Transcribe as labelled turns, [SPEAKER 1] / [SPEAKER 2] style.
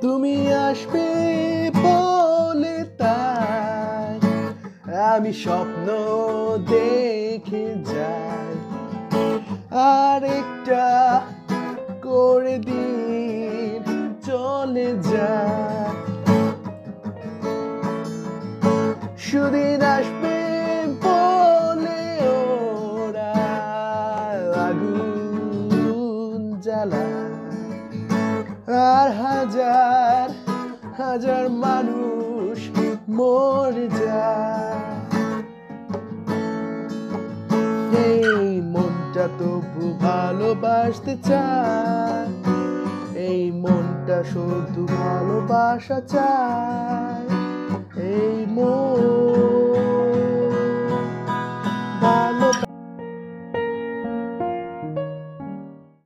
[SPEAKER 1] তুমি আসবে বলে তাই। আমি স্বপ্ন দেখে যাই। আর একটা করে দিন চলে যায় সুদিন আসবে বলে ওরা আগুন জ্বালা আর হাজার হাজার মানুষ মরে যায়। এই মনটা তবু ভালোবাসতে চায়। এই মনটা শুধু ভালোবাসা চায়।